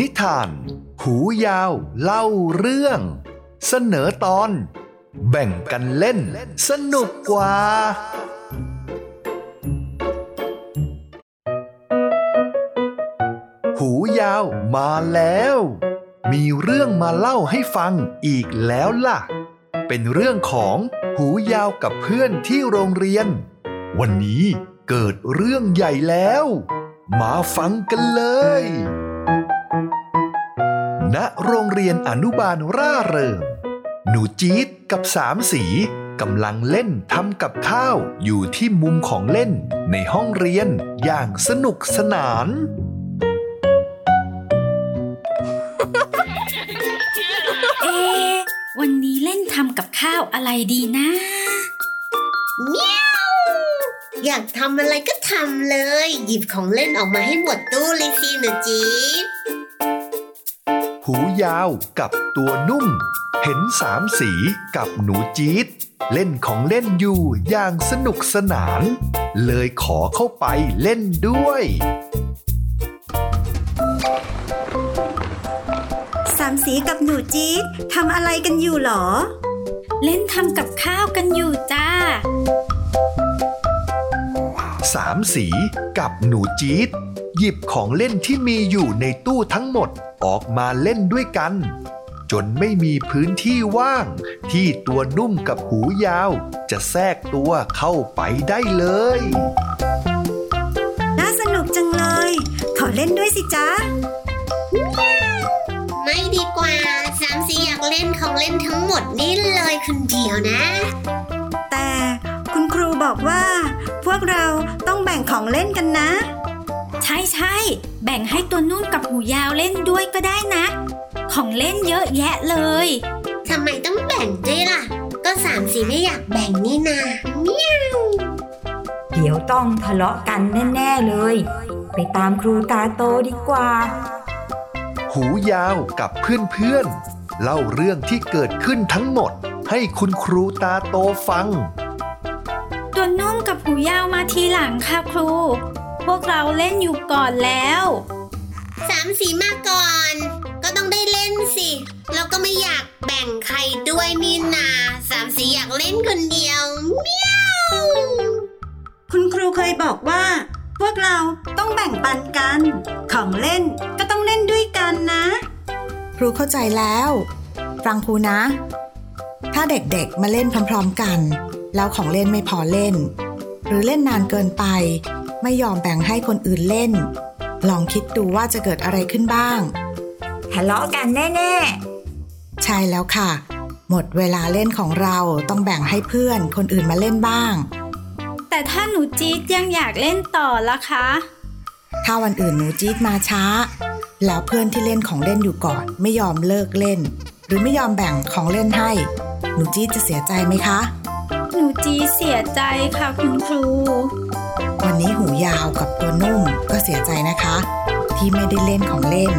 นิทาน หูยาวเล่าเรื่อง เสนอตอน แบ่งกันเล่น สนุกกว่า หูยาวมาแล้ว มีเรื่องมาเล่าให้ฟังอีกแล้วล่ะ เป็นเรื่องของหูยาวกับเพื่อนที่โรงเรียน วันนี้เกิดเรื่องใหญ่แล้ว มาฟังกันเลย ณโรงเรียนอนุบาลร่าเริงหนูจี๊ดกับสามสีกำลังเล่นทำกับข้าวอยู่ที่มุมของเล่นในห้องเรียนอย่างสนุกสนาน เอะวันนี้เล่นทำกับข้าวอะไรดีนะเมียวอยากทำอะไรก็ทำเลย หยิบของเล่นออกมาให้หมดตู้เลยสิหนูจี๊ด หูยาวกับตัวนุ่ม เห็นสามสีกับหนูจี๊ด เล่นของเล่นอยู่อย่างสนุกสนาน เลยขอเข้าไปเล่นด้วย สามสีกับหนูจี๊ดทำอะไรกันอยู่หรอ เล่นทำกับข้าวกันอยู่จ้าสามสีกับหนูจี๊ดหยิบของเล่นที่มีอยู่ในตู้ทั้งหมด ออกมาเล่นด้วยกัน จนไม่มีพื้นที่ว่าง ที่ตัวนุ่มกับหูยาว จะแทรกตัวเข้าไปได้เลย น่าสนุกจังเลย ขอเล่นด้วยสิจ๊ะ ไม่ดีกว่าสามสีอยากเล่นของเล่นทั้งหมดนี่เลยคนเดียวนะ แต่คุณครูบอกว่า พวกเราต้องแบ่งของเล่นกันนะ ใช่ใช่แบ่งให้ตัวนุ่นกับหูยาวเล่นด้วยก็ได้นะ ของเล่นเยอะแยะเลยทำไมต้องแบ่งด้วยล่ะ ก็สามสีไม่อยากแบ่งนี่นาเมียวเดี๋ยวต้องทะเลาะกันแน่ๆเลย ไปตามครูตาโตดีกว่า หูยาวกับเพื่อนๆเล่าเรื่องที่เกิดขึ้นทั้งหมด ให้คุณครูตาโตฟัง ตัวนุ่มกับหูยาวมาทีหลังค่ะครู พวกเราเล่นอยู่ก่อนแล้ว สามสีมาก่อน ก็ต้องได้เล่นสิแล้วก็ไม่อยากแบ่งใครด้วยนี่นาสามสีอยากเล่นคนเดียวเมียวคุณครูเคยบอกว่า พวกเราต้องแบ่งปันกัน ของเล่นก็ต้องเล่นด้วยกันนะ ครูเข้าใจแล้ว ฟังครูนะ ถ้าเด็กๆมาเล่นพร้อมๆกัน แล้วของเล่นไม่พอเล่น หรือเล่นนานเกินไป ไม่ยอมแบ่งให้คนอื่นเล่น ลองคิดดูว่าจะเกิดอะไรขึ้นบ้างทะเลาะกันแน่ใช่แล้วค่ะ หมดเวลาเล่นของเราต้องแบ่งให้เพื่อนคนอื่นมาเล่นบ้าง แต่ถ้าหนูจี๊ดยังอยากเล่นต่อละคะ ถ้าวันอื่นหนูจี๊ดมาช้า แล้วเพื่อนที่เล่นของเล่นอยู่ก่อน ไม่ยอมเลิกเล่น หรือไม่ยอมแบ่งของเล่นให้ หนูจี๊ดจะเสียใจไหมคะ หนูจี๊ดเสียใจค่ะคุณครู วันนี้หูยาวกับตัวนุ่มก็เสียใจนะคะ ที่ไม่ได้เล่นของเล่น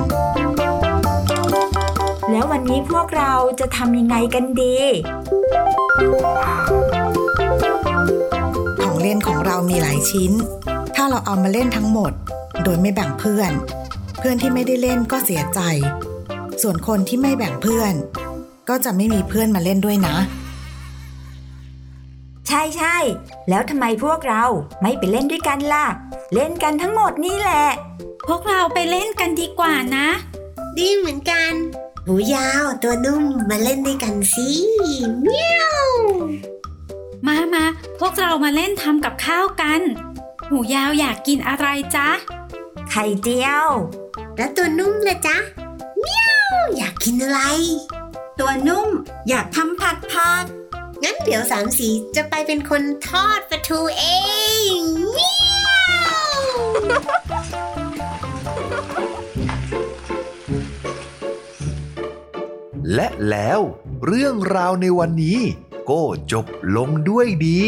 ๆแล้ววันนี้พวกเราจะทำยังไงกันดี ของเล่นของเรามีหลายชิ้น ถ้าเราเอามาเล่นทั้งหมด โดยไม่แบ่งเพื่อน เพื่อนที่ไม่ได้เล่นก็เสียใจ ส่วนคนที่ไม่แบ่งเพื่อน ก็จะไม่มีเพื่อนมาเล่นด้วยนะใช่ใช่แล้วทำไมพวกเราไม่ไปเล่นด้วยกันล่ะ เล่นกันทั้งหมดนี่แหละ พวกเราไปเล่นกันดีกว่านะ ดีเหมือนกันหูยาวตัวนุ่มมาเล่นด้วยกันสิเมียวมามาพวกเรามาเล่นทำกับข้าวกันหูยาวอยากกินอะไรจ๊ะ ไข่เจียว แล้วตัวนุ่มละจ๊ะเมียวอยากกินอะไร ตัวนุ่มอยากทำผัดผัก งั้นเดี๋ยวสามสีจะไปเป็นคนทอดปลาทูเองเมียวและแล้วเรื่องราวในวันนี้ก็จบลงด้วยดี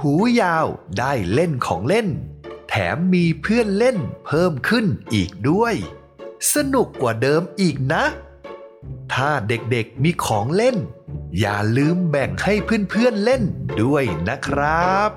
หูยาวได้เล่นของเล่น แถมมีเพื่อนเล่นเพิ่มขึ้นอีกด้วย สนุกกว่าเดิมอีกนะ ถ้าเด็กๆมีของเล่น อย่าลืมแบ่งให้เพื่อนๆเล่นด้วยนะครับ